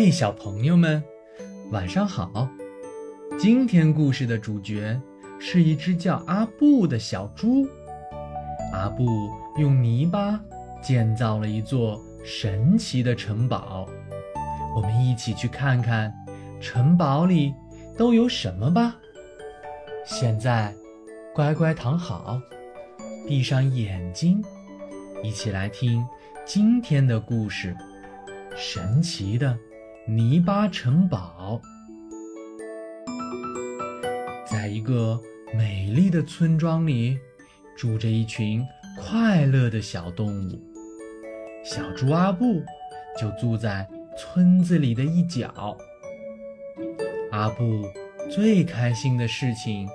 嘿，小朋友们，晚上好！今天故事的主角是一只叫阿布的小猪。阿布用泥巴建造了一座神奇的城堡，我们一起去看看城堡里都有什么吧。现在，乖乖躺好，闭上眼睛，一起来听今天的故事：神奇的。泥巴城堡，在一个美丽的村庄里，住着一群快乐的小动物。小猪阿布就住在村子里的一角。阿布最开心的事情，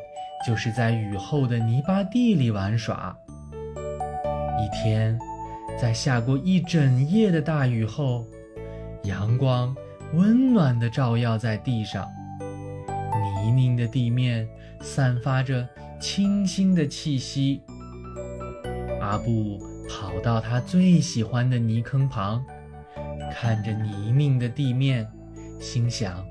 就是在雨后的泥巴地里玩耍。一天，在下过一整夜的大雨后，阳光。温暖地照耀在地上，泥泞的地面散发着清新的气息。阿布跑到他最喜欢的泥坑旁，看着泥泞的地面，心想：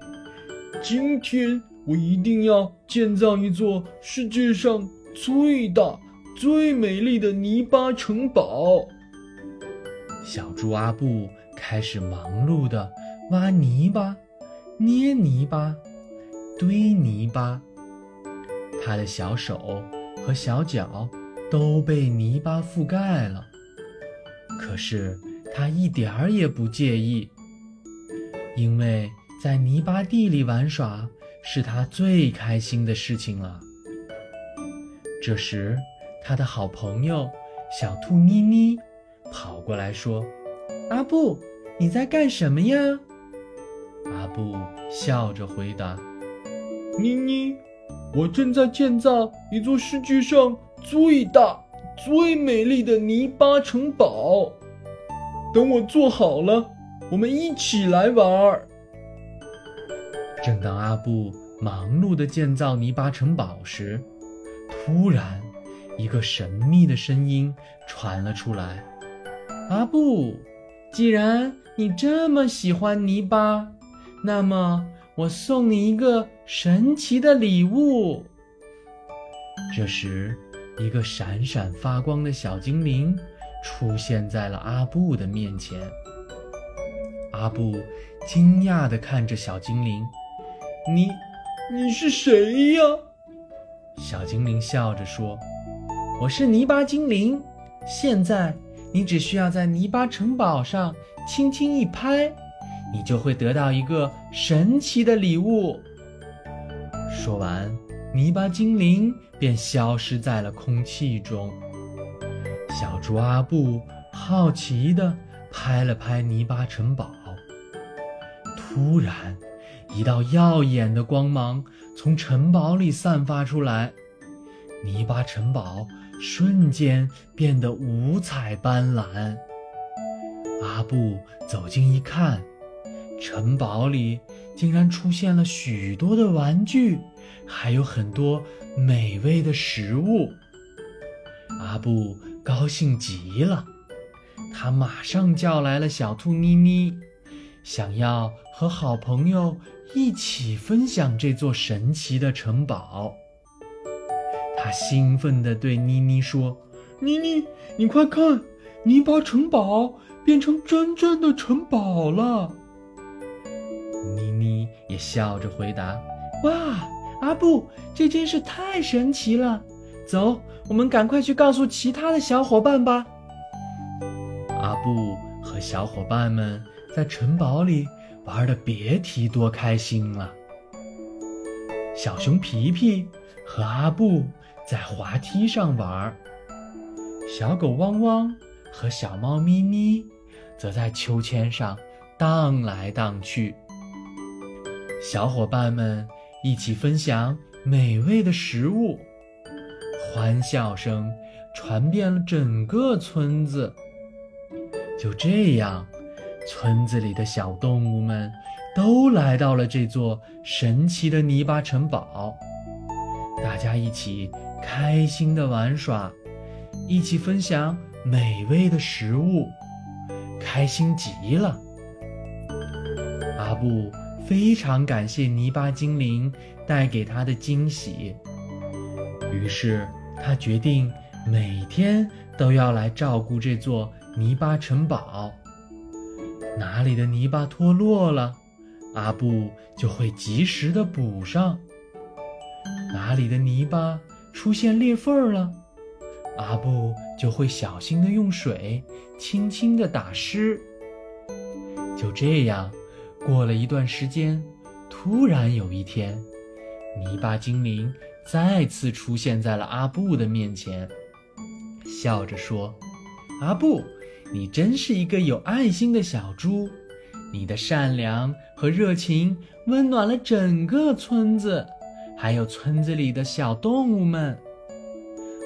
今天我一定要建造一座世界上最大、最美丽的泥巴城堡。小猪阿布开始忙碌地。挖泥巴，捏泥巴，堆泥巴。他的小手和小脚都被泥巴覆盖了，可是他一点儿也不介意，因为在泥巴地里玩耍是他最开心的事情了。这时，他的好朋友小兔妮妮跑过来说：“阿布，你在干什么呀？”阿布笑着回答：“妮妮，我正在建造一座世界上最大、最美丽的泥巴城堡。等我做好了，我们一起来玩儿。”正当阿布忙碌地建造泥巴城堡时，突然，一个神秘的声音传了出来：“阿布，既然你这么喜欢泥巴，”那么，我送你一个神奇的礼物。这时，一个闪闪发光的小精灵出现在了阿布的面前。阿布惊讶地看着小精灵：“你，你是谁呀？”小精灵笑着说：“我是泥巴精灵。现在，你只需要在泥巴城堡上轻轻一拍。”你就会得到一个神奇的礼物。说完，泥巴精灵便消失在了空气中。小猪阿布好奇地拍了拍泥巴城堡，突然，一道耀眼的光芒从城堡里散发出来，泥巴城堡瞬间变得五彩斑斓。阿布走近一看。城堡里竟然出现了许多的玩具，还有很多美味的食物。阿布高兴极了，他马上叫来了小兔妮妮，想要和好朋友一起分享这座神奇的城堡。他兴奋地对妮妮说：“妮妮，你快看，泥巴城堡变成真正的城堡了。”妮妮也笑着回答：“哇，阿布，这真是太神奇了！走，我们赶快去告诉其他的小伙伴吧。”阿布和小伙伴们在城堡里玩的别提多开心了。小熊皮皮和阿布在滑梯上玩，小狗汪汪和小猫咪咪则在秋千上荡来荡去。小伙伴们一起分享美味的食物，欢笑声传遍了整个村子。就这样，村子里的小动物们都来到了这座神奇的泥巴城堡，大家一起开心的玩耍，一起分享美味的食物，开心极了。阿布非常感谢泥巴精灵带给他的惊喜，于是他决定每天都要来照顾这座泥巴城堡。哪里的泥巴脱落了，阿布就会及时的补上；哪里的泥巴出现裂缝了，阿布就会小心的用水轻轻的打湿。就这样，过了一段时间，突然有一天，泥巴精灵再次出现在了阿布的面前，笑着说：“阿布。”你真是一个有爱心的小猪，你的善良和热情温暖了整个村子，还有村子里的小动物们。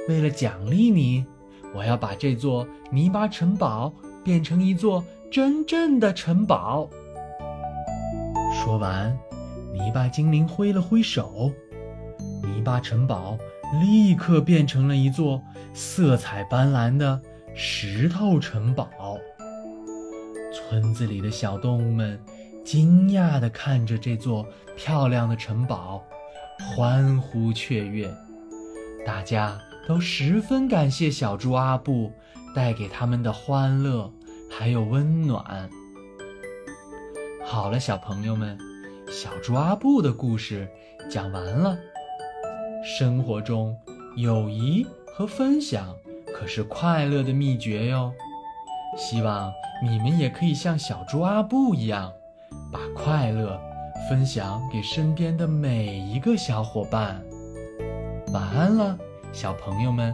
为了奖励你，我要把这座泥巴城堡变成一座真正的城堡。说完，泥巴精灵挥了挥手，泥巴城堡立刻变成了一座色彩斑斓的。石头城堡，村子里的小动物们惊讶地看着这座漂亮的城堡，欢呼雀跃。大家都十分感谢小猪阿布带给他们的欢乐还有温暖。好了，小朋友们，小猪阿布的故事讲完了。生活中，友谊和分享。可是快乐的秘诀哟！希望你们也可以像小猪阿布一样，把快乐分享给身边的每一个小伙伴。晚安了，小朋友们。